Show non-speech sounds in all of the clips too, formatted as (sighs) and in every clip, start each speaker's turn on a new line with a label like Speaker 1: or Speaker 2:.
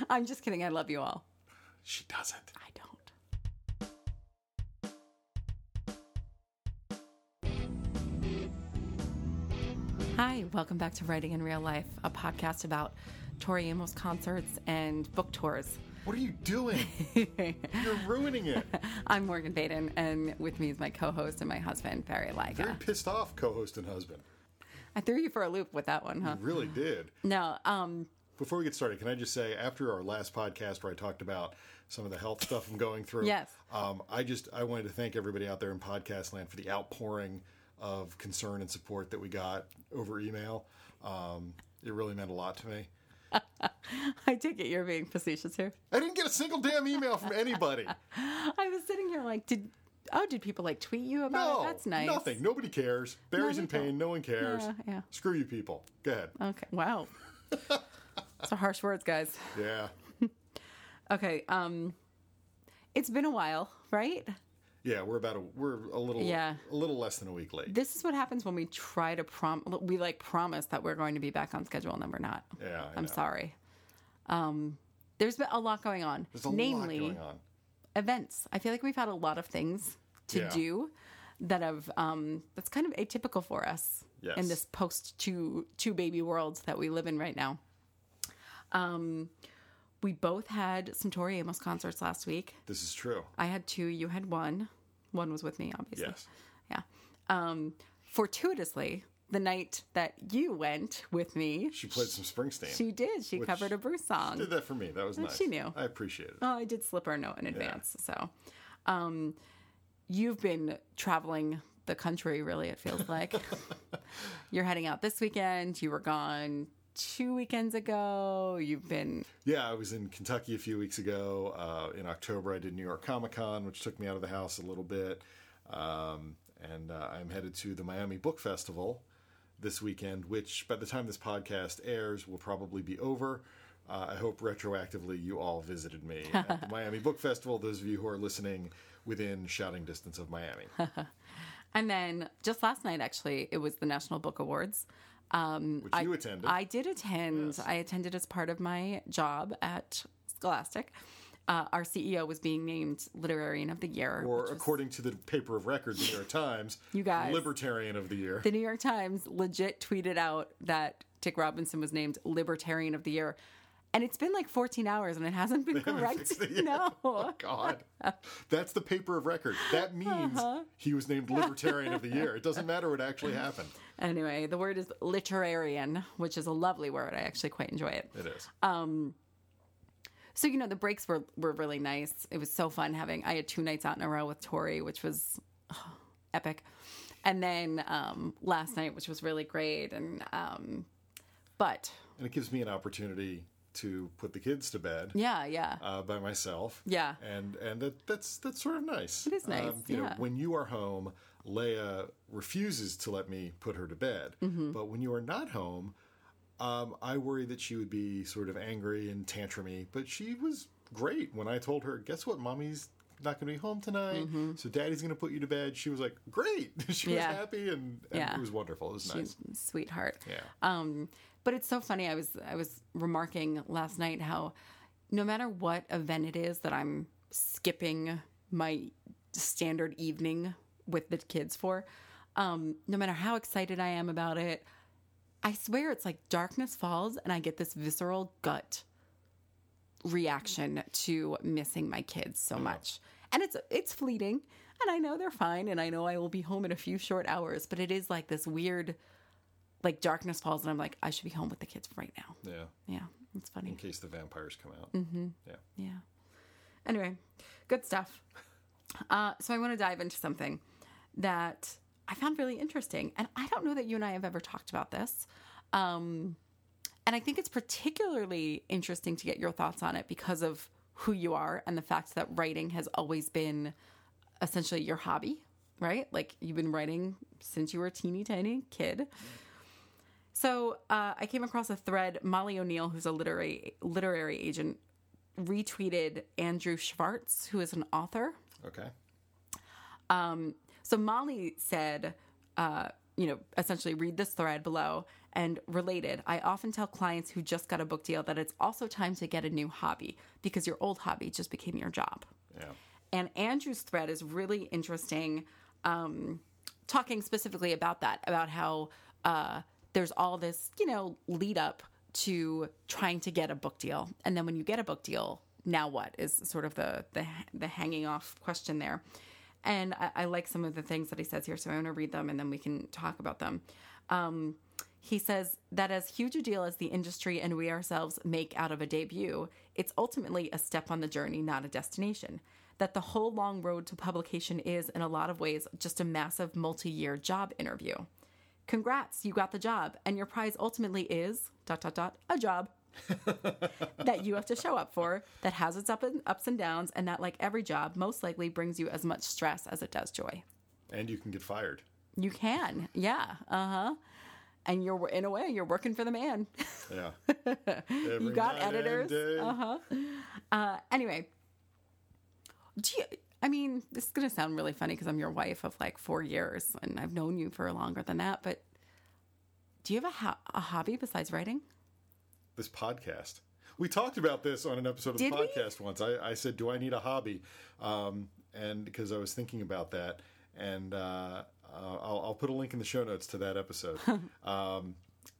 Speaker 1: (laughs) I'm just kidding. I love you all.
Speaker 2: She doesn't.
Speaker 1: I don't. Hi, welcome back to Writing in Real Life, a podcast about Tori Amos concerts and book tours.
Speaker 2: What are you doing? (laughs) You're ruining it. (laughs)
Speaker 1: I'm Morgan Baden, and with me is my co-host and my husband, Barry
Speaker 2: Very
Speaker 1: Lyga.
Speaker 2: pissed off co-host and husband.
Speaker 1: I threw you for a loop with that one, huh?
Speaker 2: You really did.
Speaker 1: No, um,
Speaker 2: Before we get started, can I just say, after our last podcast where I talked about some of the health stuff I'm going through,
Speaker 1: Yes.
Speaker 2: um, I just I wanted to thank everybody out there in podcast land for the outpouring of concern and support that we got over email. Um, it really meant a lot to me. (laughs)
Speaker 1: I take it you're being facetious here.
Speaker 2: I didn't get a single damn email from anybody. (laughs)
Speaker 1: I was sitting here like, did oh, did people like tweet you about
Speaker 2: No,
Speaker 1: it? That's nice.
Speaker 2: Nothing. Nobody cares. Barry's in
Speaker 1: people.
Speaker 2: pain. No one cares.
Speaker 1: Yeah, yeah.
Speaker 2: Screw you, people. Go ahead.
Speaker 1: Okay. Wow. (laughs) Are harsh words, guys.
Speaker 2: Yeah. (laughs)
Speaker 1: Okay. Um, it's been a while, right?
Speaker 2: Yeah, we're about a we're a little
Speaker 1: Yeah.
Speaker 2: a little less than a week late.
Speaker 1: This is what happens when we try to prom. We like promise that we're going to be back on schedule, and then we're not.
Speaker 2: Yeah, I
Speaker 1: I'm
Speaker 2: know.
Speaker 1: sorry. Um, there's been a lot going on.
Speaker 2: There's a
Speaker 1: namely
Speaker 2: lot going on.
Speaker 1: events. I feel like we've had a lot of things to
Speaker 2: Yeah.
Speaker 1: do that have um, that's kind of atypical for us
Speaker 2: Yes.
Speaker 1: in this post two two baby world that we live in right now. Um, we both had some Tori Amos concerts last week.
Speaker 2: This is true.
Speaker 1: I had two. You had one. One was with me, obviously.
Speaker 2: Yes.
Speaker 1: Yeah. Um, fortuitously, the night that you went with me,
Speaker 2: She played some Springsteen.
Speaker 1: she did. She covered a Bruce song.
Speaker 2: did that for me. That was nice.
Speaker 1: she knew.
Speaker 2: I appreciate it.
Speaker 1: Oh, I did slip her a note in advance. So, um, you've been traveling the country, really, it feels like. (laughs) You're heading out this weekend. You were gone two weekends ago. You've been,
Speaker 2: Yeah, I was in Kentucky a few weeks ago. Uh, in October, I did New York Comic Con, which took me out of the house a little bit. Um, and uh, I'm headed to the Miami Book Festival this weekend, which by the time this podcast airs will probably be over. Uh, I hope retroactively you all visited me at the (laughs) Miami Book Festival. Those of you who are listening within shouting distance of Miami. (laughs)
Speaker 1: and then just last night, actually, it was the National Book Awards. Um,
Speaker 2: Which you attended.
Speaker 1: I did attend. I attended as part of my job at Scholastic. Uh, our CEO was being named Literarian of the Year.
Speaker 2: or
Speaker 1: was-
Speaker 2: according to the paper of record, the New York (laughs) Times,
Speaker 1: You guys.
Speaker 2: Libertarian of the Year.
Speaker 1: the New York Times legit tweeted out that Dick Robinson was named Libertarian of the Year. And it's been like 14 hours and it hasn't been corrected.
Speaker 2: fixed it yet.
Speaker 1: No.
Speaker 2: God, that's the paper of record. That (laughs) means
Speaker 1: Uh-huh.
Speaker 2: he was named (laughs) Libertarian of the Year. It doesn't matter what actually happened.
Speaker 1: Anyway, the word is literarian, which is a lovely word. I actually quite enjoy it.
Speaker 2: It is.
Speaker 1: Um, So you know the breaks were were really nice. It was so fun having. I had two nights out in a row with Tori, which was oh, (sighs) epic, and then um, last night, which was really great. And um, but
Speaker 2: and it gives me an opportunity to put the kids to bed.
Speaker 1: yeah, yeah,
Speaker 2: Uh, by myself,
Speaker 1: Yeah.
Speaker 2: and and that that's that's sort of nice. It
Speaker 1: is nice,
Speaker 2: you know, when you are home, Leia refuses to let me put her to bed.
Speaker 1: Mm-hmm.
Speaker 2: But when you are not home, um, I worry that she would be sort of angry and tantrumy. But she was great when I told her, "Guess what, mommy's." Not going to be home tonight, so Daddy's going to put you to bed. She was like, "Great!" (laughs) she was
Speaker 1: Mm-hmm.
Speaker 2: Happy, and, and
Speaker 1: Yeah.
Speaker 2: it was wonderful. It was nice.
Speaker 1: sweetheart.
Speaker 2: Yeah.
Speaker 1: Um, but it's so funny. I was I was remarking last night how no matter what event it is that I'm skipping my standard evening with the kids for, um, no matter how excited I am about it, I swear it's like darkness falls and I get this visceral gut reaction to missing my kids so much. And it's it's fleeting and I know they're fine and I know I will be home in a few short hours, but it is like this weird like darkness falls and I'm like I should be home with the kids right now.
Speaker 2: Yeah,
Speaker 1: Yeah, it's funny.
Speaker 2: in case the vampires come out. Mm-hmm. Yeah.
Speaker 1: Yeah. Anyway, good stuff. (laughs) Uh, so I want to dive into something that I found really interesting, and I don't know that you and I have ever talked about this. Um, and I think it's particularly interesting to get your thoughts on it because of who you are and the fact that writing has always been essentially your hobby, right? Like you've been writing since you were a teeny tiny kid. So uh, I came across a thread. Molly O'Neill, who's a literary literary agent, retweeted Andrew Schwartz, who is an author.
Speaker 2: Okay.
Speaker 1: So Molly said, uh, you know, essentially read this thread below. And related, I often tell clients who just got a book deal that it's also time to get a new hobby because your old hobby just became your job.
Speaker 2: Yeah.
Speaker 1: And Andrew's thread is really interesting, um, talking specifically about that, about how uh, there's all this, you know, lead up to trying to get a book deal, and then when you get a book deal, now what is sort of the the, the hanging off question there. And I, I like some of the things that he says here, so I want to read them, and then we can talk about them. Um, he says that as huge a deal as the industry and we ourselves make out of a debut, it's ultimately a step on the journey, not a destination. That the whole long road to publication is, in a lot of ways, just a massive multi year job interview. Congrats, you got the job, and your prize ultimately is dot dot dot a job (laughs) that you have to show up for that has its up and, ups and downs, and that, like every job, most likely brings you as much stress as it does joy.
Speaker 2: And you can get fired.
Speaker 1: You can, yeah, uh huh. And you're in a way you're working for the man.
Speaker 2: Yeah. (laughs)
Speaker 1: you got editors. Uh-huh. Uh Anyway, do you? I mean, this is gonna sound really funny because I'm your wife of like four years, and I've known you for longer than that. But do you have a, ho- a hobby besides writing?
Speaker 2: This podcast. We talked about this on an episode of
Speaker 1: Did
Speaker 2: the
Speaker 1: we?
Speaker 2: podcast once. I, I said, "Do I need a hobby?" Um, and because I was thinking about that, and uh, uh, I'll, I'll put a link in the show notes to that episode. (laughs) um,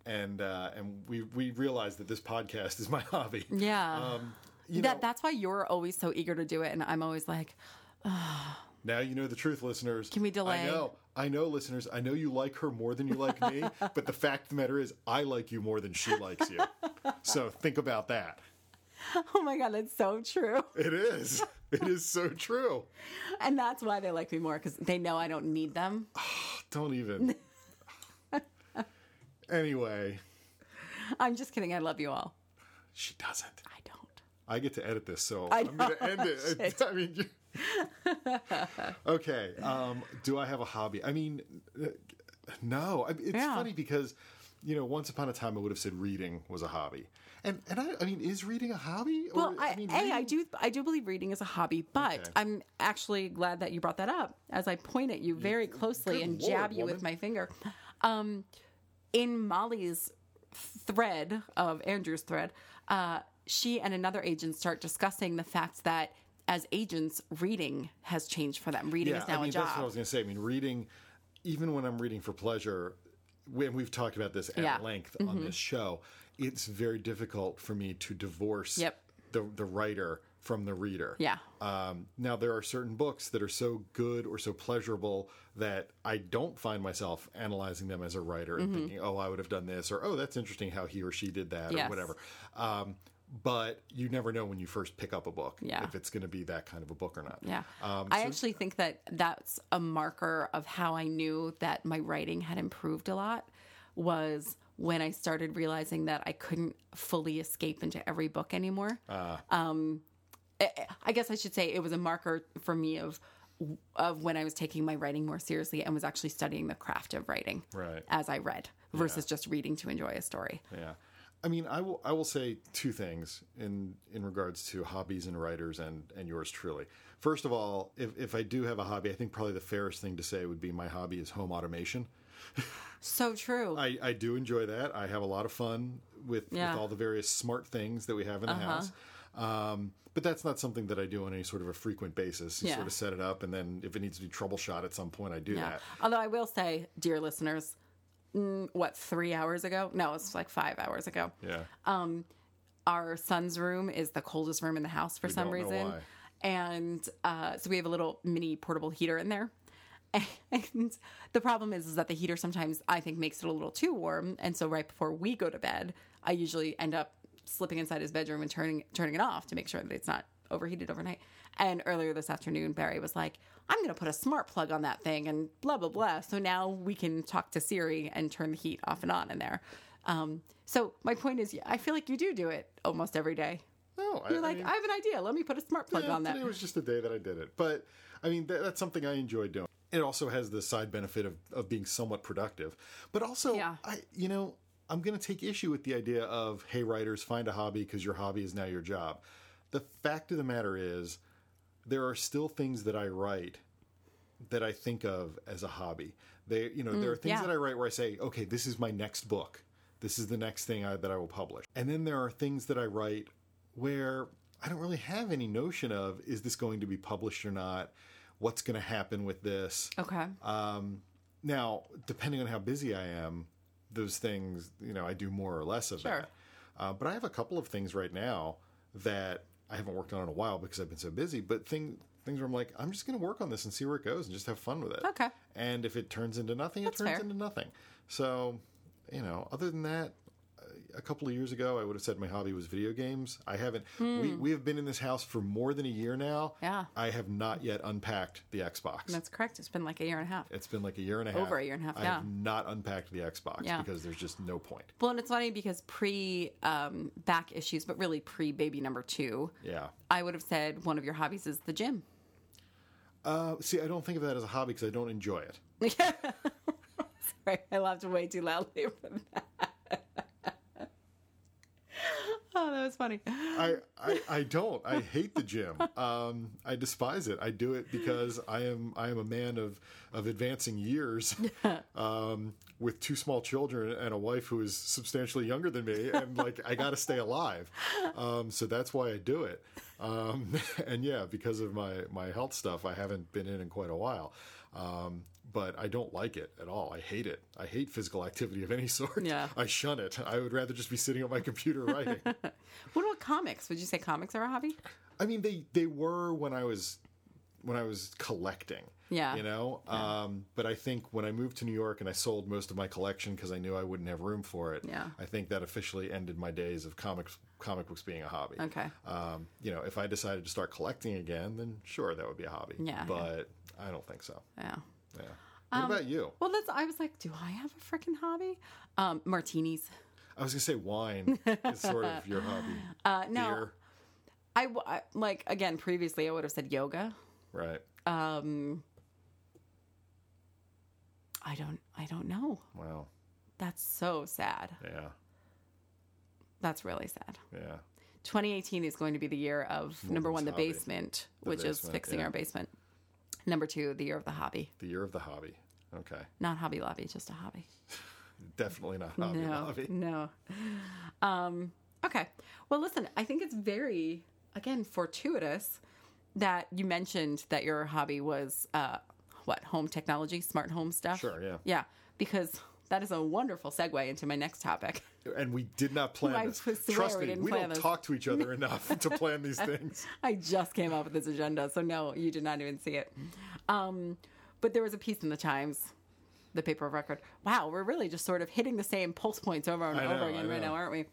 Speaker 2: and uh, and we we realized that this podcast is my (laughs) hobby.
Speaker 1: Yeah.
Speaker 2: Um, you
Speaker 1: that
Speaker 2: know,
Speaker 1: that's why you're always so eager to do it, and I'm always like,
Speaker 2: now you know the truth, listeners.
Speaker 1: Can we delay?
Speaker 2: I know, I know, listeners. I know you like her more than you like me, (laughs) but the fact of the matter is, I like you more than she likes you. So think about that. (laughs)
Speaker 1: oh my god, that's so true.
Speaker 2: It is. It is so true.
Speaker 1: And that's why they like me more because they know I don't need them. (sighs)
Speaker 2: Don't even. (laughs) anyway,
Speaker 1: I'm just kidding. I love you all.
Speaker 2: she doesn't.
Speaker 1: I don't.
Speaker 2: I get to edit this, so
Speaker 1: I
Speaker 2: I'm going to end it.
Speaker 1: Shit.
Speaker 2: I mean, (laughs) okay. Um, do I have a hobby? I mean, no. I- It's
Speaker 1: Yeah.
Speaker 2: funny because, you know, once upon a time I would have said reading was a hobby, and and I, I mean, is reading a hobby? Or,
Speaker 1: Well, I,
Speaker 2: mean,
Speaker 1: a I do I do believe reading is a hobby, but
Speaker 2: Okay.
Speaker 1: I'm actually glad that you brought that up as I point at you very closely
Speaker 2: good
Speaker 1: and
Speaker 2: Lord,
Speaker 1: jab you with my finger. Um, in Molly's thread of Andrew's thread, uh, she and another agent start discussing the fact that as agents, reading has changed for them. Reading
Speaker 2: Yeah,
Speaker 1: is now
Speaker 2: I mean,
Speaker 1: a job.
Speaker 2: that's what I was going to say. I mean, reading, even when I'm reading for pleasure, when we've talked about this at
Speaker 1: Yeah. Mm-hmm.
Speaker 2: length on this show, it's very difficult for me to divorce
Speaker 1: Yep.
Speaker 2: the the writer from the reader.
Speaker 1: Yeah.
Speaker 2: Um, now there are certain books that are so good or so pleasurable that I don't find myself analyzing them as a writer and thinking, "Oh, I would have done this," or "Oh, that's interesting how he or she did that,"
Speaker 1: Yes.
Speaker 2: or whatever. Um, but you never know when you first pick up a book
Speaker 1: Yeah.
Speaker 2: if it's going to be that kind of a book or not.
Speaker 1: Yeah.
Speaker 2: Um,
Speaker 1: I
Speaker 2: so-
Speaker 1: actually think that that's a marker of how I knew that my writing had improved a lot was when I started realizing that I couldn't fully escape into every book anymore. Um, I- guess I should say it was a marker for me of of when I was taking my writing more seriously and was actually studying the craft of writing
Speaker 2: Right.
Speaker 1: as I read versus just reading to enjoy a story.
Speaker 2: Yeah. I mean, I will. I will say two things in in regards to hobbies and writers and and yours truly. First of all, if if I do have a hobby, I think probably the fairest thing to say would be my hobby is home automation.
Speaker 1: So true.
Speaker 2: I I do enjoy that. I have a lot of fun with
Speaker 1: Yeah. Uh-huh.
Speaker 2: with all the various smart things that we have in the house. Um, but that's not something that I do on any sort of a frequent basis. You
Speaker 1: Yeah.
Speaker 2: sort of set it up, and then if it needs to be troubleshot at some point, I do
Speaker 1: Yeah.
Speaker 2: that.
Speaker 1: Although I will say, dear listeners, what three hours ago? No, it's like five hours ago.
Speaker 2: Yeah.
Speaker 1: Um, our son's room is the coldest room in the house for some
Speaker 2: don't know
Speaker 1: reason, and uh, so we have a little mini portable heater in there. (laughs) And the problem is, is that the heater sometimes I think makes it a little too warm, and so right before we go to bed, I usually end up slipping inside his bedroom and turning turning it off to make sure that it's not overheated overnight. And earlier this afternoon, Barry was like, "I'm going to put a smart plug on that thing," and blah blah blah. So now we can talk to Siri and turn the heat off and on in there. Um, so my point is, I feel like you do do it almost every day.
Speaker 2: No, I,
Speaker 1: You're
Speaker 2: I
Speaker 1: like,
Speaker 2: mean-
Speaker 1: I have an idea. Let me put a smart plug
Speaker 2: Yeah,
Speaker 1: on that.
Speaker 2: It was just the day that I did it. But I mean, that, that's something I enjoy doing. It also has the side benefit of, of being somewhat productive. But also,
Speaker 1: Yeah.
Speaker 2: I you know, I'm going to take issue with the idea of hey, writers, find a hobby because your hobby is now your job. The fact of the matter is, there are still things that I write that I think of as a hobby. They, you know, there are things
Speaker 1: yeah.
Speaker 2: that I write where I say, okay, this is my next book. This is the next thing I, that I will publish. And then there are things that I write where I don't really have any notion of is this going to be published or not? What's going to happen with this?
Speaker 1: Okay.
Speaker 2: Um, now, depending on how busy I am, those things, you know, I do more or less of
Speaker 1: Sure.
Speaker 2: that. Uh, but I have a couple of things right now that I haven't worked on it in a while because I've been so busy. But thing, things where I'm like, I'm just going to work on this and see where it goes and just have fun with it.
Speaker 1: Okay.
Speaker 2: And if it turns into nothing,
Speaker 1: That's
Speaker 2: it turns
Speaker 1: fair.
Speaker 2: into nothing. So, you know, other than that, a couple of years ago, I would have said my hobby was video games. I haven't. We we have been in this house for more than a year now.
Speaker 1: Hmm. Yeah.
Speaker 2: I have not yet unpacked the Xbox.
Speaker 1: That's correct. It's been like a year and a half.
Speaker 2: It's been like a year and a half.
Speaker 1: Over a year and a half,
Speaker 2: I
Speaker 1: yeah.
Speaker 2: have not unpacked the Xbox
Speaker 1: Yeah.
Speaker 2: because there's just no point.
Speaker 1: Well, and it's funny because pre um, back issues, but really pre baby number two,
Speaker 2: Yeah.
Speaker 1: I would have said one of your hobbies is the gym.
Speaker 2: Uh, see, I don't think of that as a hobby because I don't enjoy it. (laughs)
Speaker 1: Sorry, I laughed way too loudly for that. (laughs) oh, that was funny.
Speaker 2: I, (laughs) I, I don't. I hate the gym. Um, I despise it. I do it because I am I am a man of of advancing years, (laughs) um, with two small children and a wife who is substantially younger than me, and like I got to stay alive. Um, so that's why I do it. Um, (laughs) and yeah, because of my my health stuff, I haven't been in in quite a while. Um, but I don't like it at all. I hate it. I hate physical activity of any sort.
Speaker 1: Yeah.
Speaker 2: I shun it. I would rather just be sitting at my computer writing. (laughs)
Speaker 1: What about comics? Would you say comics are a hobby?
Speaker 2: I mean, they they were when I was when I was collecting.
Speaker 1: Yeah.
Speaker 2: You know, um, but I think when I moved to New York and I sold most of my collection because I knew I wouldn't have room for it.
Speaker 1: Yeah.
Speaker 2: I think that officially ended my days of comics comic books being a hobby.
Speaker 1: Okay.
Speaker 2: Um, you know, if I decided to start collecting again, then sure, that would be a hobby.
Speaker 1: Yeah,
Speaker 2: But I don't think so.
Speaker 1: Yeah.
Speaker 2: Yeah. What about you?
Speaker 1: Well, that's. I was like, do I have a freaking hobby? Um, martinis.
Speaker 2: I was gonna say wine is sort of your hobby. (laughs)
Speaker 1: Uh, no,
Speaker 2: Beer,
Speaker 1: I, I- like again previously I would have said yoga.
Speaker 2: right?
Speaker 1: Um, I don't. I don't know.
Speaker 2: Wow.
Speaker 1: That's so sad.
Speaker 2: Yeah.
Speaker 1: That's really sad.
Speaker 2: Yeah.
Speaker 1: 2018 is going to be the year of number one, the
Speaker 2: hobby.
Speaker 1: basement,
Speaker 2: The
Speaker 1: which is fixing
Speaker 2: yeah.
Speaker 1: our basement. Number two, the year of the hobby.
Speaker 2: The year of the hobby. Okay.
Speaker 1: Not Hobby Lobby, just a hobby. (laughs)
Speaker 2: Definitely not hobby
Speaker 1: no,
Speaker 2: lobby.
Speaker 1: no. Um, okay. Well, listen, I think it's very, again, fortuitous that you mentioned that your hobby was uh, what home technology, smart home stuff.
Speaker 2: Sure, yeah.
Speaker 1: Yeah, because that is a wonderful segue into my next topic.
Speaker 2: And we did not plan this. Trust
Speaker 1: we
Speaker 2: me,
Speaker 1: didn't
Speaker 2: we
Speaker 1: plan
Speaker 2: don't
Speaker 1: this.
Speaker 2: talk to each other (laughs) enough to plan these things. (laughs)
Speaker 1: I just came up with this agenda, so no, you did not even see it. Um, but there was a piece in the Times, the paper of record. Wow, we're really just sort of hitting the same pulse points over and
Speaker 2: I
Speaker 1: over again right now, aren't we?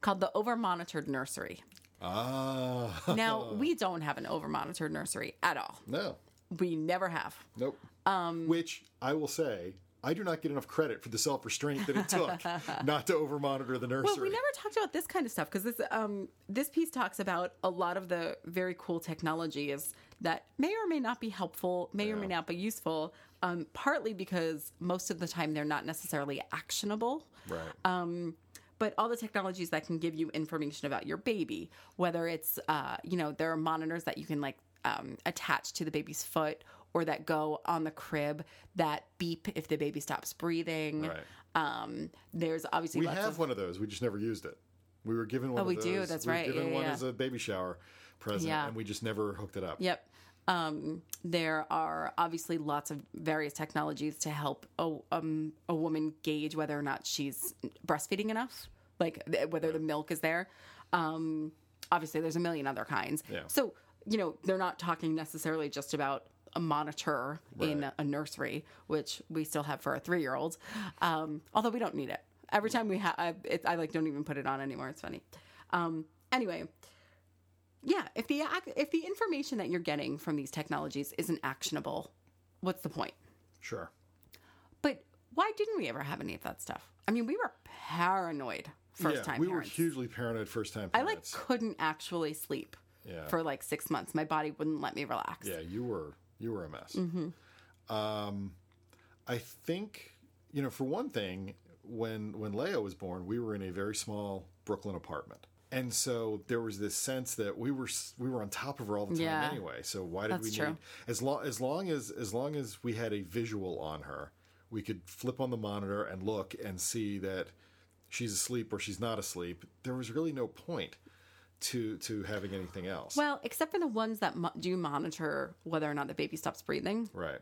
Speaker 1: Called the Over Monitored Nursery.
Speaker 2: Ah. (laughs)
Speaker 1: Now, we don't have an over monitored nursery at all.
Speaker 2: no.
Speaker 1: We never have.
Speaker 2: Nope. Um, Which I will say, I do not get enough credit for the self restraint that it took (laughs) not to over monitor the nursery.
Speaker 1: Well, we never talked about this kind of stuff because this um, this piece talks about a lot of the very cool technologies that may or may not be helpful, may or may not be useful. Um, partly because most of the time they're not necessarily actionable.
Speaker 2: Right.
Speaker 1: Um, but all the technologies that can give you information about your baby, whether it's, uh, you know, there are monitors that you can like um, attach to the baby's foot or that go on the crib that beep if the baby stops breathing.
Speaker 2: Right.
Speaker 1: Um, there's obviously
Speaker 2: we have
Speaker 1: of
Speaker 2: one of those. We just never used it. We were given one
Speaker 1: Oh,
Speaker 2: of
Speaker 1: we
Speaker 2: those.
Speaker 1: do? That's
Speaker 2: we
Speaker 1: right.
Speaker 2: given
Speaker 1: Yeah,
Speaker 2: one
Speaker 1: yeah,
Speaker 2: as a baby shower present,
Speaker 1: Yeah.
Speaker 2: and we just never hooked it up.
Speaker 1: Yep. Um, there are obviously lots of various technologies to help a, um, a woman gauge whether or not she's breastfeeding enough, like th- whether the milk is there. Um, obviously, there's a million other kinds. So, you know, they're not talking necessarily just about a monitor in a nursery, which we still have for our three year olds, um, although we don't need it. Every time we have, I, it, I like don't even put it on anymore. It's funny. Um, anyway, yeah, if the ac- if the information that you're getting from these technologies isn't actionable, what's the point?
Speaker 2: Sure.
Speaker 1: But why didn't we ever have any of that stuff? I mean, we were paranoid first
Speaker 2: yeah,
Speaker 1: time
Speaker 2: we
Speaker 1: parents.
Speaker 2: were hugely paranoid first time
Speaker 1: I like couldn't actually sleep
Speaker 2: Yeah.
Speaker 1: for like six months. My body wouldn't let me relax.
Speaker 2: Yeah, you were you were a mess.
Speaker 1: Mm-hmm.
Speaker 2: Um, I think you know, for one thing, when when Leia was born, we were in a very small Brooklyn apartment, and so there was this sense that we were we were on top of her all the time
Speaker 1: Yeah.
Speaker 2: anyway. So why did
Speaker 1: That's
Speaker 2: we
Speaker 1: true.
Speaker 2: need as long as long as as long as we had a visual on her, we could flip on the monitor and look and see that she's asleep or she's not asleep. There was really no point to to having anything else.
Speaker 1: Well, except for the ones that mo- do monitor whether or not the baby stops breathing.
Speaker 2: Right.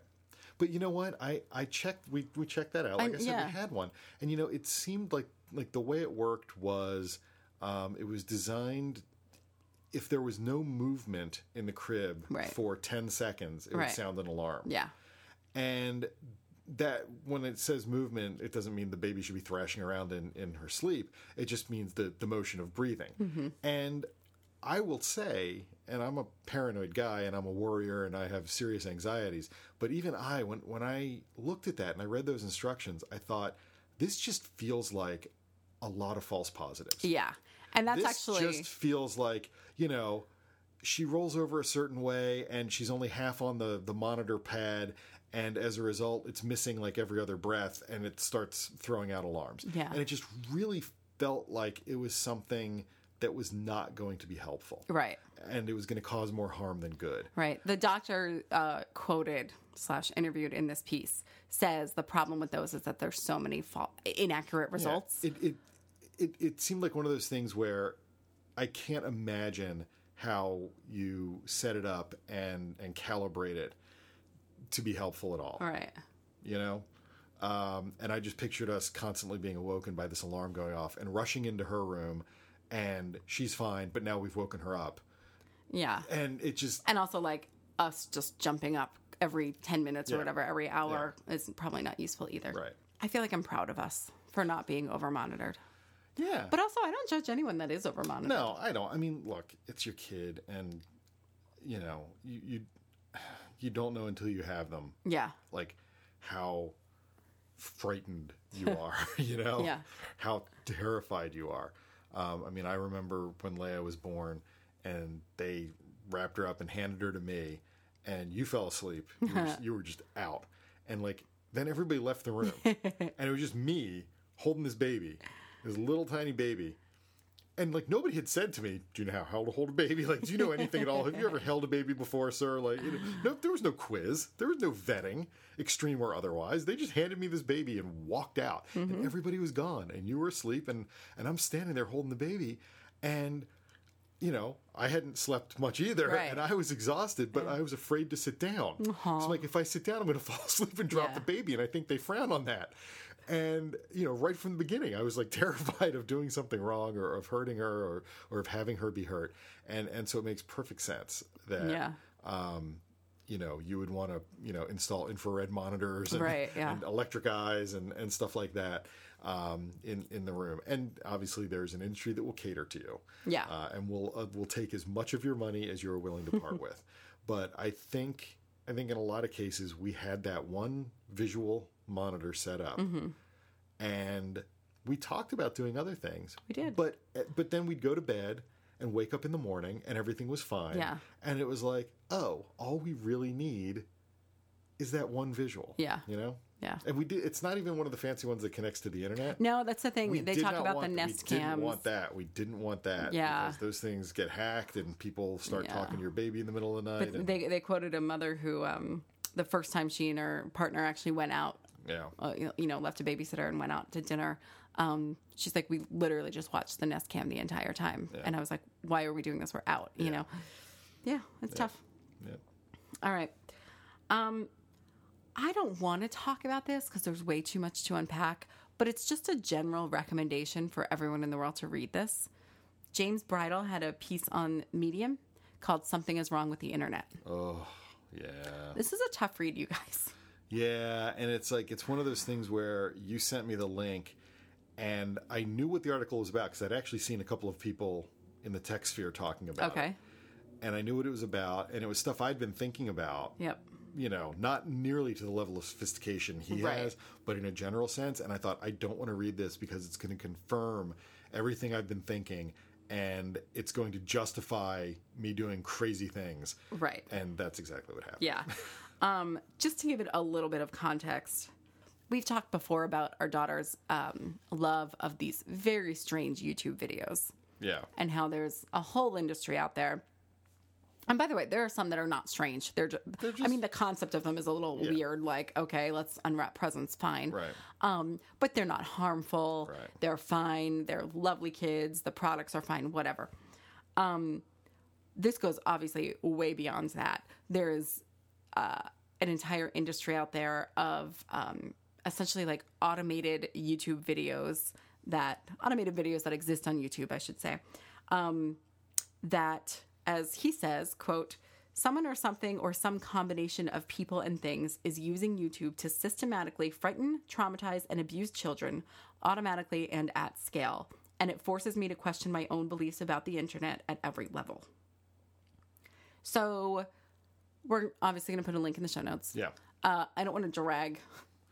Speaker 2: But you know what? I I checked. We we checked that out. Like I,
Speaker 1: I-
Speaker 2: said,
Speaker 1: yeah.
Speaker 2: we had one, and you know, it seemed like like the way it worked was, um, it was designed. If there was no movement in the crib
Speaker 1: Right.
Speaker 2: for ten seconds, it would sound an alarm.
Speaker 1: Yeah.
Speaker 2: And that when it says movement, it doesn't mean the baby should be thrashing around in, in her sleep. It just means the, the motion of breathing. Mm-hmm. And I will say, and I'm a paranoid guy and I'm a worrier and I have serious anxieties, but even I, when, when I looked at that and I read those instructions, I thought, this just feels like a lot of false positives
Speaker 1: Yeah. And that's
Speaker 2: this
Speaker 1: actually
Speaker 2: just feels like you know she rolls over a certain way and she's only half on the the monitor pad and as a result it's missing like every other breath and it starts throwing out alarms
Speaker 1: Yeah.
Speaker 2: and it just really felt like it was something that was not going to be helpful
Speaker 1: right.
Speaker 2: and it was going to cause more harm than good
Speaker 1: Right. The doctor uh, quoted slash interviewed in this piece says the problem with those is that there's so many fa- inaccurate results.
Speaker 2: It, it it it seemed like one of those things where I can't imagine how you set it up and and calibrate it to be helpful at all.
Speaker 1: All right.
Speaker 2: You know, um, and I just pictured us constantly being awoken by this alarm going off and rushing into her room, and she's fine, but now we've woken her up,
Speaker 1: Yeah.
Speaker 2: and it just
Speaker 1: And also like us just jumping up every 10 minutes or whatever every hour is probably not useful either.
Speaker 2: Right.
Speaker 1: I feel like I'm proud of us for not being over monitored.
Speaker 2: yeah.
Speaker 1: But also I don't judge anyone that is over monitored.
Speaker 2: No, I don't. I mean, look, it's your kid, and you know, you you, you don't know until you have them,
Speaker 1: Yeah.
Speaker 2: like how frightened you (laughs) are. (laughs) you know,
Speaker 1: Yeah.
Speaker 2: how terrified you are. Um, I mean, I remember when Leia was born, and they wrapped her up and handed her to me, and you fell asleep. You were, (laughs) you were just out, and like then everybody left the room, and it was just me holding this baby, this little tiny baby, and like nobody had said to me, "Do you know how to hold a baby? Like, do you know anything at all? Have you ever held a baby before, sir?" Like, you know, no, there was no quiz, there was no vetting, extreme or otherwise. They just handed me this baby and walked out, and mm-hmm. everybody was gone, and you were asleep, and and I'm standing there holding the baby, and you know, I hadn't slept much either,
Speaker 1: Right.
Speaker 2: and I was exhausted, but I was afraid to sit down. So, uh-huh. like, if I sit down, I'm going (laughs) to fall asleep and drop
Speaker 1: Yeah.
Speaker 2: the baby, and I think they frown on that. And you know, right from the beginning, I was like (laughs) terrified of doing something wrong, or of hurting her, or or of having her be hurt. And and so it makes perfect sense that
Speaker 1: Yeah.
Speaker 2: um, you know, you would want to, you know, install infrared monitors and,
Speaker 1: Right, yeah.
Speaker 2: and electric eyes and, and stuff like that um, in in the room. And obviously, there's an industry that will cater to you,
Speaker 1: Yeah.
Speaker 2: uh, and will uh, will take as much of your money as you're willing to part (laughs) with. But I think I think in a lot of cases we had that one visual monitor set up,
Speaker 1: Mm-hmm.
Speaker 2: and we talked about doing other things.
Speaker 1: We did.
Speaker 2: but uh, but then we'd go to bed and wake up in the morning and everything was fine.
Speaker 1: Yeah.
Speaker 2: and it was like, oh, all we really need is that one visual.
Speaker 1: Yeah.
Speaker 2: you know.
Speaker 1: Yeah.
Speaker 2: And we did. It's not even one of the fancy ones that connects to the internet.
Speaker 1: No, that's the thing.
Speaker 2: We
Speaker 1: they talk about
Speaker 2: want-
Speaker 1: the Nest
Speaker 2: we
Speaker 1: cams.
Speaker 2: didn't want that. We didn't want that.
Speaker 1: Yeah.
Speaker 2: Because those things get hacked and people start
Speaker 1: Yeah.
Speaker 2: talking to your baby in the middle of the night. and,
Speaker 1: They they quoted a mother who um the first time she and her partner actually went out
Speaker 2: yeah.
Speaker 1: uh, you know- left a babysitter and went out to dinner. Um, she's like, we literally just watched the Nest Cam the entire time, and I was like, why are we doing this? We're out, you know. Yeah, it's tough.
Speaker 2: Yeah.
Speaker 1: All right. Um, I don't want to talk about this because there's way too much to unpack, but it's just a general recommendation for everyone in the world to read this. James Bridle had a piece on Medium called "Something Is Wrong with the Internet."
Speaker 2: Oh, yeah.
Speaker 1: This is a tough read, you guys.
Speaker 2: Yeah, and it's like it's one of those things where you sent me the link, and I knew what the article was about because I'd actually seen a couple of people in the tech sphere talking about it,
Speaker 1: Okay.
Speaker 2: and I knew what it was about, and it was stuff I'd been thinking about.
Speaker 1: Yep.
Speaker 2: You know, not nearly to the level of sophistication he
Speaker 1: Right.
Speaker 2: has, but in a general sense. And I thought I don't want to read this because it's going to confirm everything I've been thinking, and it's going to justify me doing crazy things.
Speaker 1: Right.
Speaker 2: And that's exactly what happened.
Speaker 1: Yeah. (laughs) Um, just to give it a little bit of context, we've talked before about our daughter's um, love of these very strange YouTube videos.
Speaker 2: Yeah.
Speaker 1: and how there's a whole industry out there. And by the way, there are some that are not strange. They're, just, I
Speaker 2: just-
Speaker 1: mean, the concept of them is a little weird. Like, okay, let's unwrap presents, fine.
Speaker 2: Right.
Speaker 1: Um, but they're not harmful.
Speaker 2: Right.
Speaker 1: They're fine. They're lovely kids. The products are fine. Whatever. Um, this goes obviously way beyond that. There is uh, an entire industry out there of um, essentially like automated YouTube videos that automated videos that exist on YouTube, I should say. Um, that, as he says, quote, someone or something or some combination of people and things is using YouTube to systematically frighten, traumatize, and abuse children automatically and at scale. And it forces me to question my own beliefs about the internet at every level. So, we're obviously going to put a link in the show notes.
Speaker 2: Yeah.
Speaker 1: Uh, I don't want to drag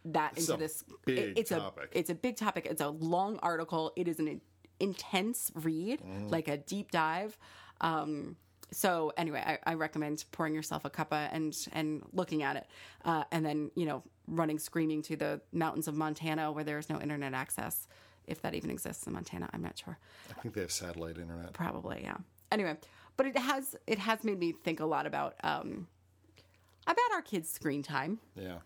Speaker 1: that into
Speaker 2: a
Speaker 1: this.
Speaker 2: big
Speaker 1: it's
Speaker 2: topic.
Speaker 1: a it's a big topic. It's a long article. It is an intense read,
Speaker 2: Mm.
Speaker 1: like a deep dive. Um, so anyway, I, I recommend pouring yourself a cuppa and and looking at it, uh, and then you know running screaming to the mountains of Montana where there is no internet access, if that even exists in Montana. I'm not sure.
Speaker 2: I think they have satellite internet.
Speaker 1: Probably, yeah. Anyway, but it has it has made me think a lot about um, about our kids' screen time.
Speaker 2: Yeah.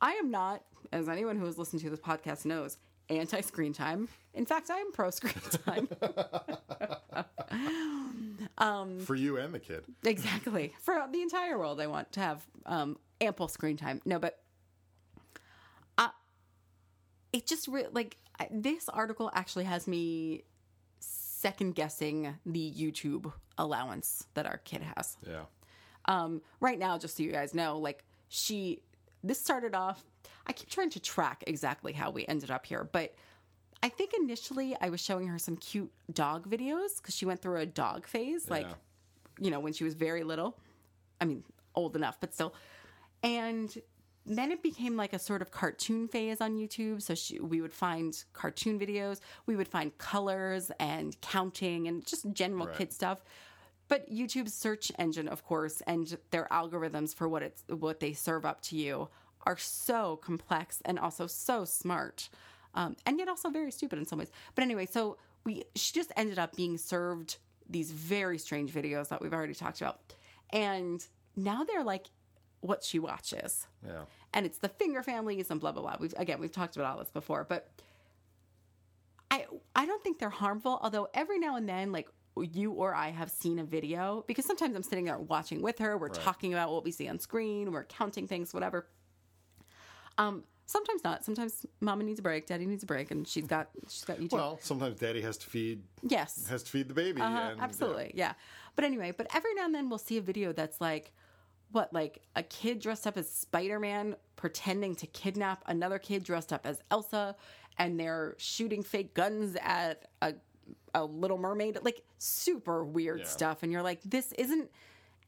Speaker 1: I am not, as anyone who has listened to this podcast knows, anti screen time. In fact, I am pro screen (laughs) time.
Speaker 2: For you and the kid.
Speaker 1: exactly. For the entire world, I want to have um, ample screen time. No, but uh, it just re- like I- this article actually has me second guessing the YouTube allowance that our kid has.
Speaker 2: Yeah.
Speaker 1: Um, right now, just so you guys know, like she, this started off. I keep trying to track exactly how we ended up here, but I think initially I was showing her some cute dog videos because she went through a dog phase, like
Speaker 2: Yeah.
Speaker 1: you know when she was very little. I mean, old enough, but still. And then it became like a sort of cartoon phase on YouTube. So she, we would find cartoon videos, we would find colors and counting and just general
Speaker 2: Right.
Speaker 1: kid stuff. But YouTube's search engine, of course, and their algorithms for what it's what they serve up to you are so complex and also so smart, um, and yet also very stupid in some ways. But anyway, so we she just ended up being served these very strange videos that we've already talked about, and now they're like what she watches
Speaker 2: Yeah.
Speaker 1: and it's the finger families and blah blah blah. We've again we've talked about all this before, but I I don't think they're harmful. Although every now and then, like you or I have seen a video because sometimes I'm sitting there watching with her. We're talking about what we see on screen. We're counting things, whatever. Um, sometimes not. Sometimes Mama needs a break. Daddy needs a break, and she's got she's got YouTube.
Speaker 2: Well, sometimes daddy has to feed
Speaker 1: yes,
Speaker 2: has to feed the baby.
Speaker 1: uh-huh,
Speaker 2: and,
Speaker 1: absolutely, yeah. But anyway, but every now and then we'll see a video that's like, what, like a kid dressed up as Spider Man pretending to kidnap another kid dressed up as Elsa, and they're shooting fake guns at a a Little Mermaid, like super weird
Speaker 2: Yeah.
Speaker 1: stuff, and you're like, this isn't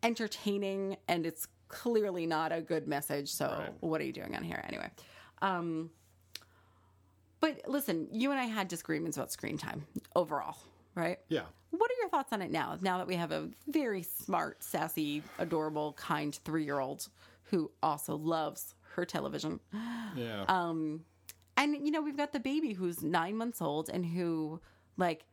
Speaker 1: entertaining, and it's clearly not a good message. So
Speaker 2: Right.
Speaker 1: what are you doing on here anyway? Um, but listen, you and I had disagreements about screen time overall, right?
Speaker 2: Yeah.
Speaker 1: What are your thoughts on it now? Now that we have a very smart, sassy, adorable, kind three year old who also loves her television.
Speaker 2: Yeah.
Speaker 1: Um, And, you know, we've got the baby who's nine months old and who, like,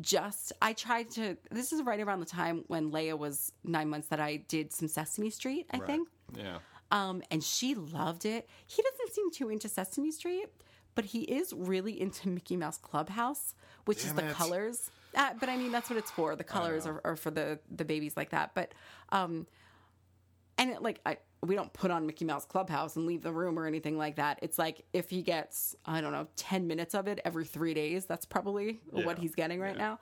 Speaker 1: just, I tried to, this is right around the time when Leia was nine months that I did some Sesame Street, I
Speaker 2: Right.
Speaker 1: think.
Speaker 2: Yeah.
Speaker 1: Um, and she loved it. He doesn't seem too into Sesame Street, but he is really into Mickey Mouse Clubhouse, which
Speaker 2: Damn
Speaker 1: is the
Speaker 2: it.
Speaker 1: colors. Uh, but I mean, that's what it's for. The colors are, are for the the babies like that. But um, and it, like I, we don't put on Mickey Mouse Clubhouse and leave the room or anything like that. It's like if he gets I don't know ten minutes of it every three days, that's probably what he's getting right
Speaker 2: Yeah.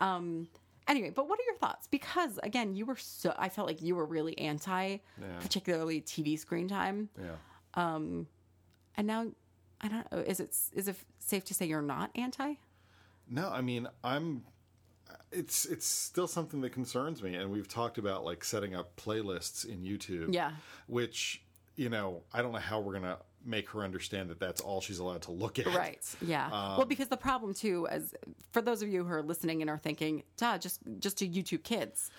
Speaker 1: now. Um, anyway, but what are your thoughts? Because again, you were so I felt like you were really anti,
Speaker 2: Yeah.
Speaker 1: particularly TV screen time,
Speaker 2: Yeah.
Speaker 1: Um, and now I don't know. Is it is it safe to say you're not anti?
Speaker 2: No, I mean, I'm. It's it's still something that concerns me, and we've talked about like setting up playlists in YouTube.
Speaker 1: Yeah.
Speaker 2: Which you know, I don't know how we're gonna make her understand that that's all she's allowed to look at.
Speaker 1: Right. Yeah.
Speaker 2: Um,
Speaker 1: well, because the problem too, as for those of you who are listening and are thinking, "Duh, just just do YouTube Kids."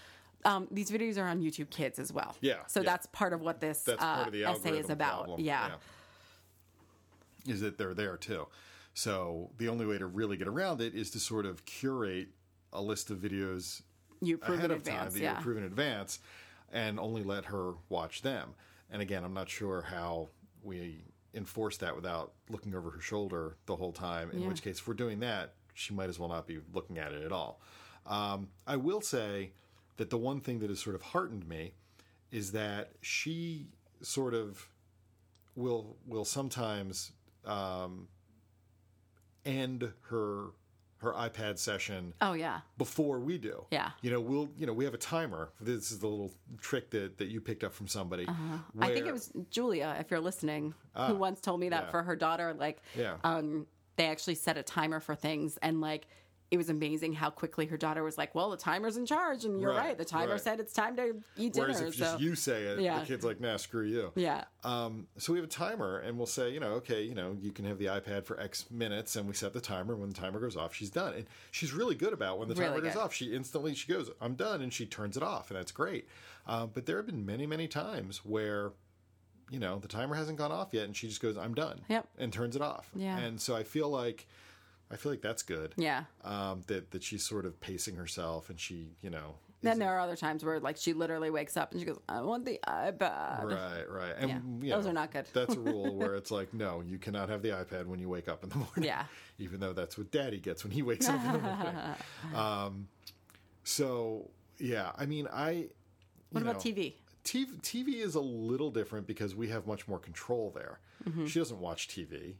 Speaker 1: Um, these videos are on YouTube Kids as well.
Speaker 2: Yeah,
Speaker 1: So
Speaker 2: yeah.
Speaker 1: that's part of what this
Speaker 2: That's
Speaker 1: uh,
Speaker 2: part of the
Speaker 1: essay is about.
Speaker 2: problem.
Speaker 1: Yeah.
Speaker 2: Is that they're there too. So the only way to really get around it is to sort of curate a list of videos
Speaker 1: You approve
Speaker 2: ahead
Speaker 1: in
Speaker 2: of time that
Speaker 1: yeah.
Speaker 2: you approve in advance, and only let her watch them. And again, I'm not sure how we enforce that without looking over her shoulder the whole time. In
Speaker 1: Yeah.
Speaker 2: which case, if we're doing that, she might as well not be looking at it at all. Um, I will say that the one thing that has sort of heartened me is that she sort of will will sometimes um, end her her iPad session
Speaker 1: Oh yeah.
Speaker 2: before we do.
Speaker 1: Yeah.
Speaker 2: You know, we'll you know we have a timer. This is the little trick that that you picked up from somebody.
Speaker 1: Uh-huh. I think it was Julia, if you're listening, who once told me that
Speaker 2: yeah.
Speaker 1: for her daughter, like,
Speaker 2: Yeah.
Speaker 1: um, they actually set a timer for things, and like, it was amazing how quickly her daughter was like, "Well, the timer's in charge," and you're
Speaker 2: Right,
Speaker 1: right, the timer
Speaker 2: right.
Speaker 1: said it's time to eat dinner.
Speaker 2: Whereas if just
Speaker 1: so
Speaker 2: you say it,
Speaker 1: Yeah.
Speaker 2: the kid's like, "Nah, screw you."
Speaker 1: yeah,
Speaker 2: Um, so we have a timer, and we'll say, you know, okay, you know, you can have the iPad for X minutes, and we set the timer. When the timer goes off, she's done, and she's really good about when the
Speaker 1: Really
Speaker 2: timer goes
Speaker 1: good.
Speaker 2: off. She instantly she goes, "I'm done," and she turns it off, and that's great. Um, but there have been many, many times where, you know, the timer hasn't gone off yet, and she just goes, "I'm done,"
Speaker 1: Yep.
Speaker 2: and turns it off.
Speaker 1: Yeah.
Speaker 2: and so I feel like, I feel like that's good.
Speaker 1: yeah.
Speaker 2: Um, that that she's sort of pacing herself, and she, you know.
Speaker 1: Then there are other times where like she literally wakes up and she goes, "I want the iPad."
Speaker 2: Right, right. And
Speaker 1: Yeah,
Speaker 2: you
Speaker 1: those are not good.
Speaker 2: that's a (laughs) rule where it's like, no, you cannot have the iPad when you wake up in the (laughs) morning.
Speaker 1: Yeah.
Speaker 2: Even though that's what daddy gets when he wakes up in the morning. (laughs) Um, so, yeah, I mean, I.
Speaker 1: What about
Speaker 2: know,
Speaker 1: TV?
Speaker 2: TV? TV is a little different because we have much more control there. She doesn't watch TV.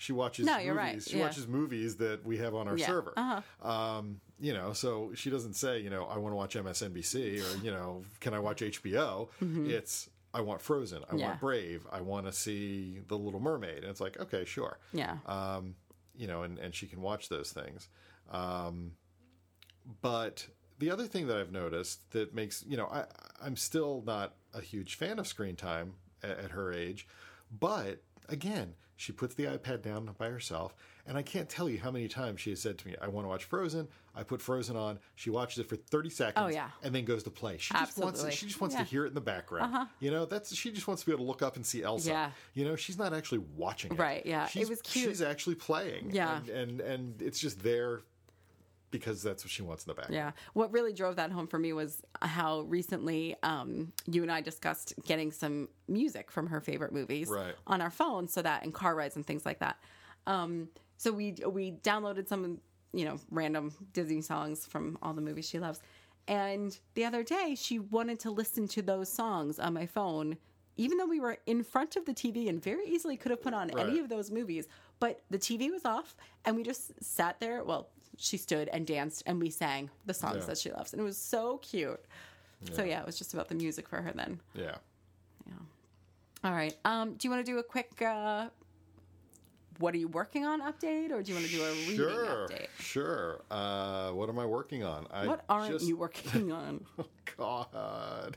Speaker 2: She watches
Speaker 1: Mm-hmm. No,
Speaker 2: movies.
Speaker 1: you're right,
Speaker 2: She
Speaker 1: yeah.
Speaker 2: watches movies that we have on our
Speaker 1: Yeah,
Speaker 2: server.
Speaker 1: uh-huh.
Speaker 2: Um, you know, so she doesn't say, you know, I want to watch MSNBC or, you know, can I watch HBO? It's I want Frozen. I
Speaker 1: Mm-hmm. Yeah.
Speaker 2: want Brave. I want to see The Little Mermaid. And it's like, okay, sure.
Speaker 1: Yeah,
Speaker 2: Um, you know, and, and she can watch those things. Um, but the other thing that I've noticed that makes, you know, I, I'm still not a huge fan of screen time at, at her age, but again, she puts the iPad down by herself, and I can't tell you how many times she has said to me, "I want to watch Frozen." I put Frozen on. She watches it for thirty seconds,
Speaker 1: Oh, yeah.
Speaker 2: and then goes to play. She just wants,
Speaker 1: Absolutely.
Speaker 2: she just wants
Speaker 1: Yeah. Uh-huh.
Speaker 2: to hear it in the background. You know, that's she just wants to be able to look up and see Elsa.
Speaker 1: Yeah.
Speaker 2: You know, she's not actually watching it.
Speaker 1: Right, yeah. It
Speaker 2: She's,
Speaker 1: was cute.
Speaker 2: She's actually playing.
Speaker 1: Yeah.
Speaker 2: and, and and it's just there because that's what she wants in the back.
Speaker 1: Yeah. What really drove that home for me was how recently um, you and I discussed getting some music from her favorite movies
Speaker 2: Right.
Speaker 1: on our phone, so that in car rides and things like that. Um, so we we downloaded some you know random Disney songs from all the movies she loves, and the other day she wanted to listen to those songs on my phone. Even though we were in front of the TV and very easily could have put on any of those movies, but the TV was off and we just sat there. Well, she stood and danced and we sang the songs
Speaker 2: Yeah.
Speaker 1: that she loves. And it was so cute. So, yeah, it was just about the music for her then.
Speaker 2: Yeah. Yeah.
Speaker 1: All right. Um, do you want to do a quick, uh, what are you working on update or do you want to do a reading
Speaker 2: Sure.
Speaker 1: update?
Speaker 2: Sure. Uh, what am I working on? I
Speaker 1: What aren't
Speaker 2: just-
Speaker 1: you working (laughs) on?
Speaker 2: God.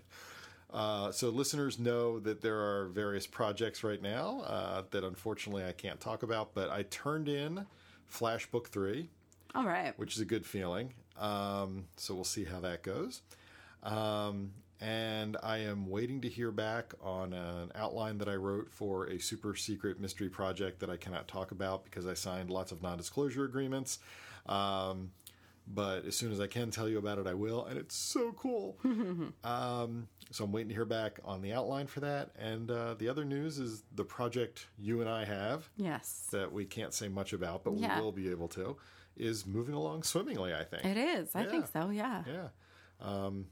Speaker 2: Uh, so listeners know that there are various projects right now uh, that unfortunately I can't talk about, but I turned in Flash Book 3,
Speaker 1: All right.
Speaker 2: which is a good feeling. Um, so we'll see how that goes. Um, and I am waiting to hear back on an outline that I wrote for a super secret mystery project that I cannot talk about because I signed lots of non disclosure agreements. Um, but as soon as I can tell you about it, I will, and it's so cool. (laughs) um, so I'm waiting to hear back on the outline for that. And uh, the other news is the project you and I have
Speaker 1: Yes.
Speaker 2: that we can't say much about, but
Speaker 1: Yeah.
Speaker 2: we will be able to, is moving along swimmingly. I think.
Speaker 1: It is. I think so. Yeah.
Speaker 2: Yeah, um,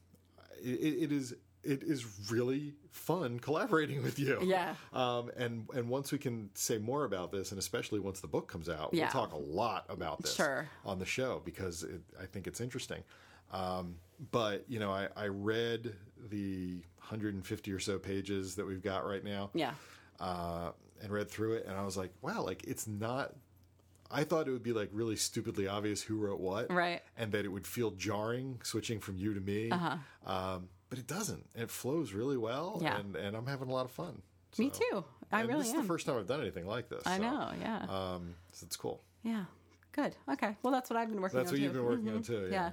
Speaker 2: it, it is. It is really fun collaborating with you.
Speaker 1: Yeah.
Speaker 2: Um, and and once we can say more about this, and especially once the book comes out,
Speaker 1: Yeah.
Speaker 2: we'll talk a lot about this
Speaker 1: Sure.
Speaker 2: on the show because it, I think it's interesting. Um, but you know, I, I read the 150 or so pages that we've got right now
Speaker 1: Yeah.
Speaker 2: uh, and read through it, and I was like, wow, like it's not. I thought it would be like really stupidly obvious who wrote what,
Speaker 1: Right.
Speaker 2: And that it would feel jarring switching from you to me. Um, but it doesn't. It flows really well,
Speaker 1: Uh-huh. Yeah.
Speaker 2: and, and I'm having a lot of fun.
Speaker 1: Me too. I
Speaker 2: and
Speaker 1: really
Speaker 2: this
Speaker 1: am.
Speaker 2: is the first time I've done anything like this.
Speaker 1: I
Speaker 2: so,
Speaker 1: know. Yeah.
Speaker 2: Um, so it's cool.
Speaker 1: yeah. Good. Okay. Well, that's what I've been working
Speaker 2: That's
Speaker 1: on
Speaker 2: what
Speaker 1: too.
Speaker 2: you've been working on
Speaker 1: Mhm.
Speaker 2: too.
Speaker 1: Yeah.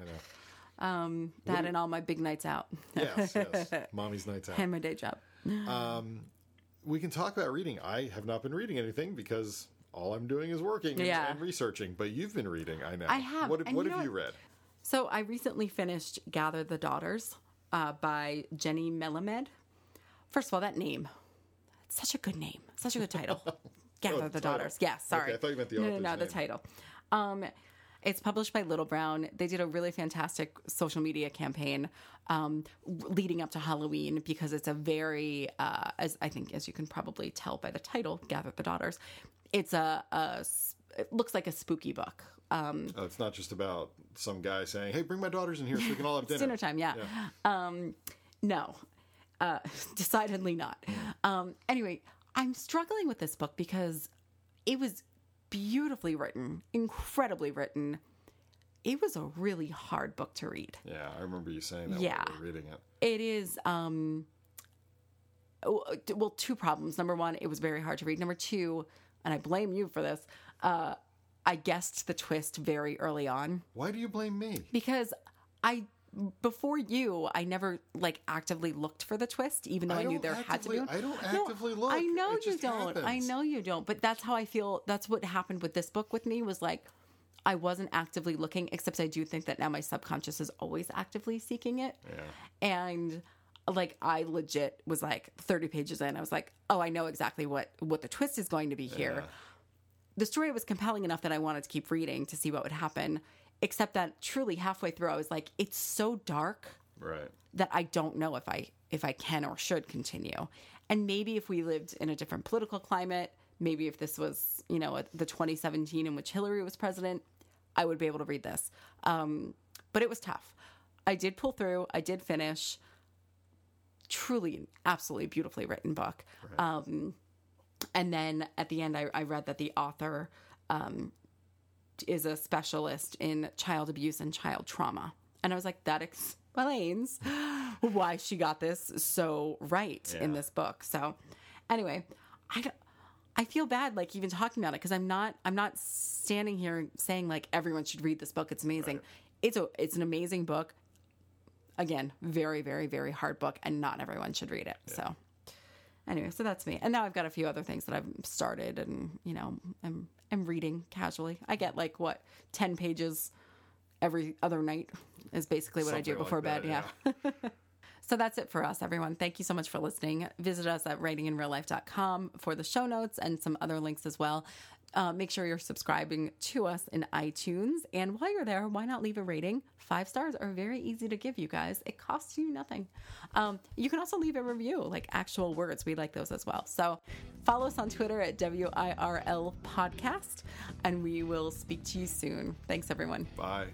Speaker 2: Yeah.
Speaker 1: Um, that and all my big nights out
Speaker 2: Yes. Yes. (laughs) Mommy's nights out.
Speaker 1: and my day job.
Speaker 2: Um, we can talk about reading. I have not been reading anything because all I'm doing is working and,
Speaker 1: Yeah.
Speaker 2: and researching. But you've been reading, I know.
Speaker 1: I have,
Speaker 2: What, what
Speaker 1: you
Speaker 2: have you read?
Speaker 1: So I recently finished Gather the Daughters uh, by Jennie Melamed. First of all, that name. It's such a good name. Such a good title. (laughs) Gather
Speaker 2: Oh,
Speaker 1: the
Speaker 2: the.
Speaker 1: Daughters. Yes, sorry.
Speaker 2: Okay, I thought you meant the
Speaker 1: no, no,
Speaker 2: author's
Speaker 1: no, the title. Um, it's published by Little Brown. They did a really fantastic social media campaign um, leading up to Halloween because it's a very, uh, as I think, as you can probably tell by the title, "Gather the Daughters." It's a. it looks like a spooky book. Um,
Speaker 2: Oh, it's not just about some guy saying, "Hey, bring my daughters in here so we can all have dinner."
Speaker 1: dinner time, yeah. Um, no, uh, (laughs) decidedly not. Um, anyway, I'm struggling with this book because it was beautifully written, incredibly written. It was a really hard book to read.
Speaker 2: Yeah, I remember you saying that
Speaker 1: Yeah.
Speaker 2: when we were reading it.
Speaker 1: It is, um, well, two problems. Number one, it was very hard to read. Number two, and I blame you for this, uh, I guessed the twist very early on.
Speaker 2: Why do you blame me?
Speaker 1: because I before you, I never like actively looked for the twist, even though I, knew
Speaker 2: don't
Speaker 1: there had to be.
Speaker 2: actively-
Speaker 1: one.
Speaker 2: I don't
Speaker 1: No,
Speaker 2: actively look.
Speaker 1: I know
Speaker 2: It
Speaker 1: you
Speaker 2: just
Speaker 1: don't. I
Speaker 2: happens.
Speaker 1: know you don't. But that's how I feel. That's what happened with this book with me. Was like I wasn't actively looking, except I do think that now my subconscious is always actively seeking it.
Speaker 2: Yeah.
Speaker 1: And like I legit was like 30 pages in. I was like, oh, I know exactly what what the twist is going to be here
Speaker 2: Yeah.
Speaker 1: the story was compelling enough that I wanted to keep reading to see what would happen. Except that truly halfway through, I was like, it's so dark
Speaker 2: Right.
Speaker 1: that I don't know if I if I can or should continue. And maybe if we lived in a different political climate, maybe if this was you know the 2017 in which Hillary was president, I would be able to read this. Um, but it was tough. I did pull through. I did finish. Truly, an absolutely beautifully written book. Um, and then at the end, I, I read that the author um, is a specialist in child abuse and child trauma. And I was like, that explains why she got this so right in this book. So, anyway, I don't. I feel bad, like even talking about it, because I'm not. I'm not standing here saying like everyone should read this book. It's amazing. It's a. It's an amazing book. Again, very, very, very hard book, and not everyone should read it. So, anyway, so that's me. And now I've got a few other things that I've started, and you know, I'm I'm reading casually. I get like what ten pages every other night is basically what I do
Speaker 2: Something like
Speaker 1: before bed.
Speaker 2: that,
Speaker 1: yeah. (laughs) So that's it for us, everyone. Thank you so much for listening. Visit us at writinginreallife.com for the show notes and some other links as well. Uh, make sure you're subscribing to us in iTunes. And while you're there, why not leave a rating? Five stars are very easy to give you guys. It costs you nothing. Um, you can also leave a review, like actual words. We like those as well. So follow us on Twitter at WIRL Podcast, and we will speak to you soon. Thanks, everyone.
Speaker 2: Bye.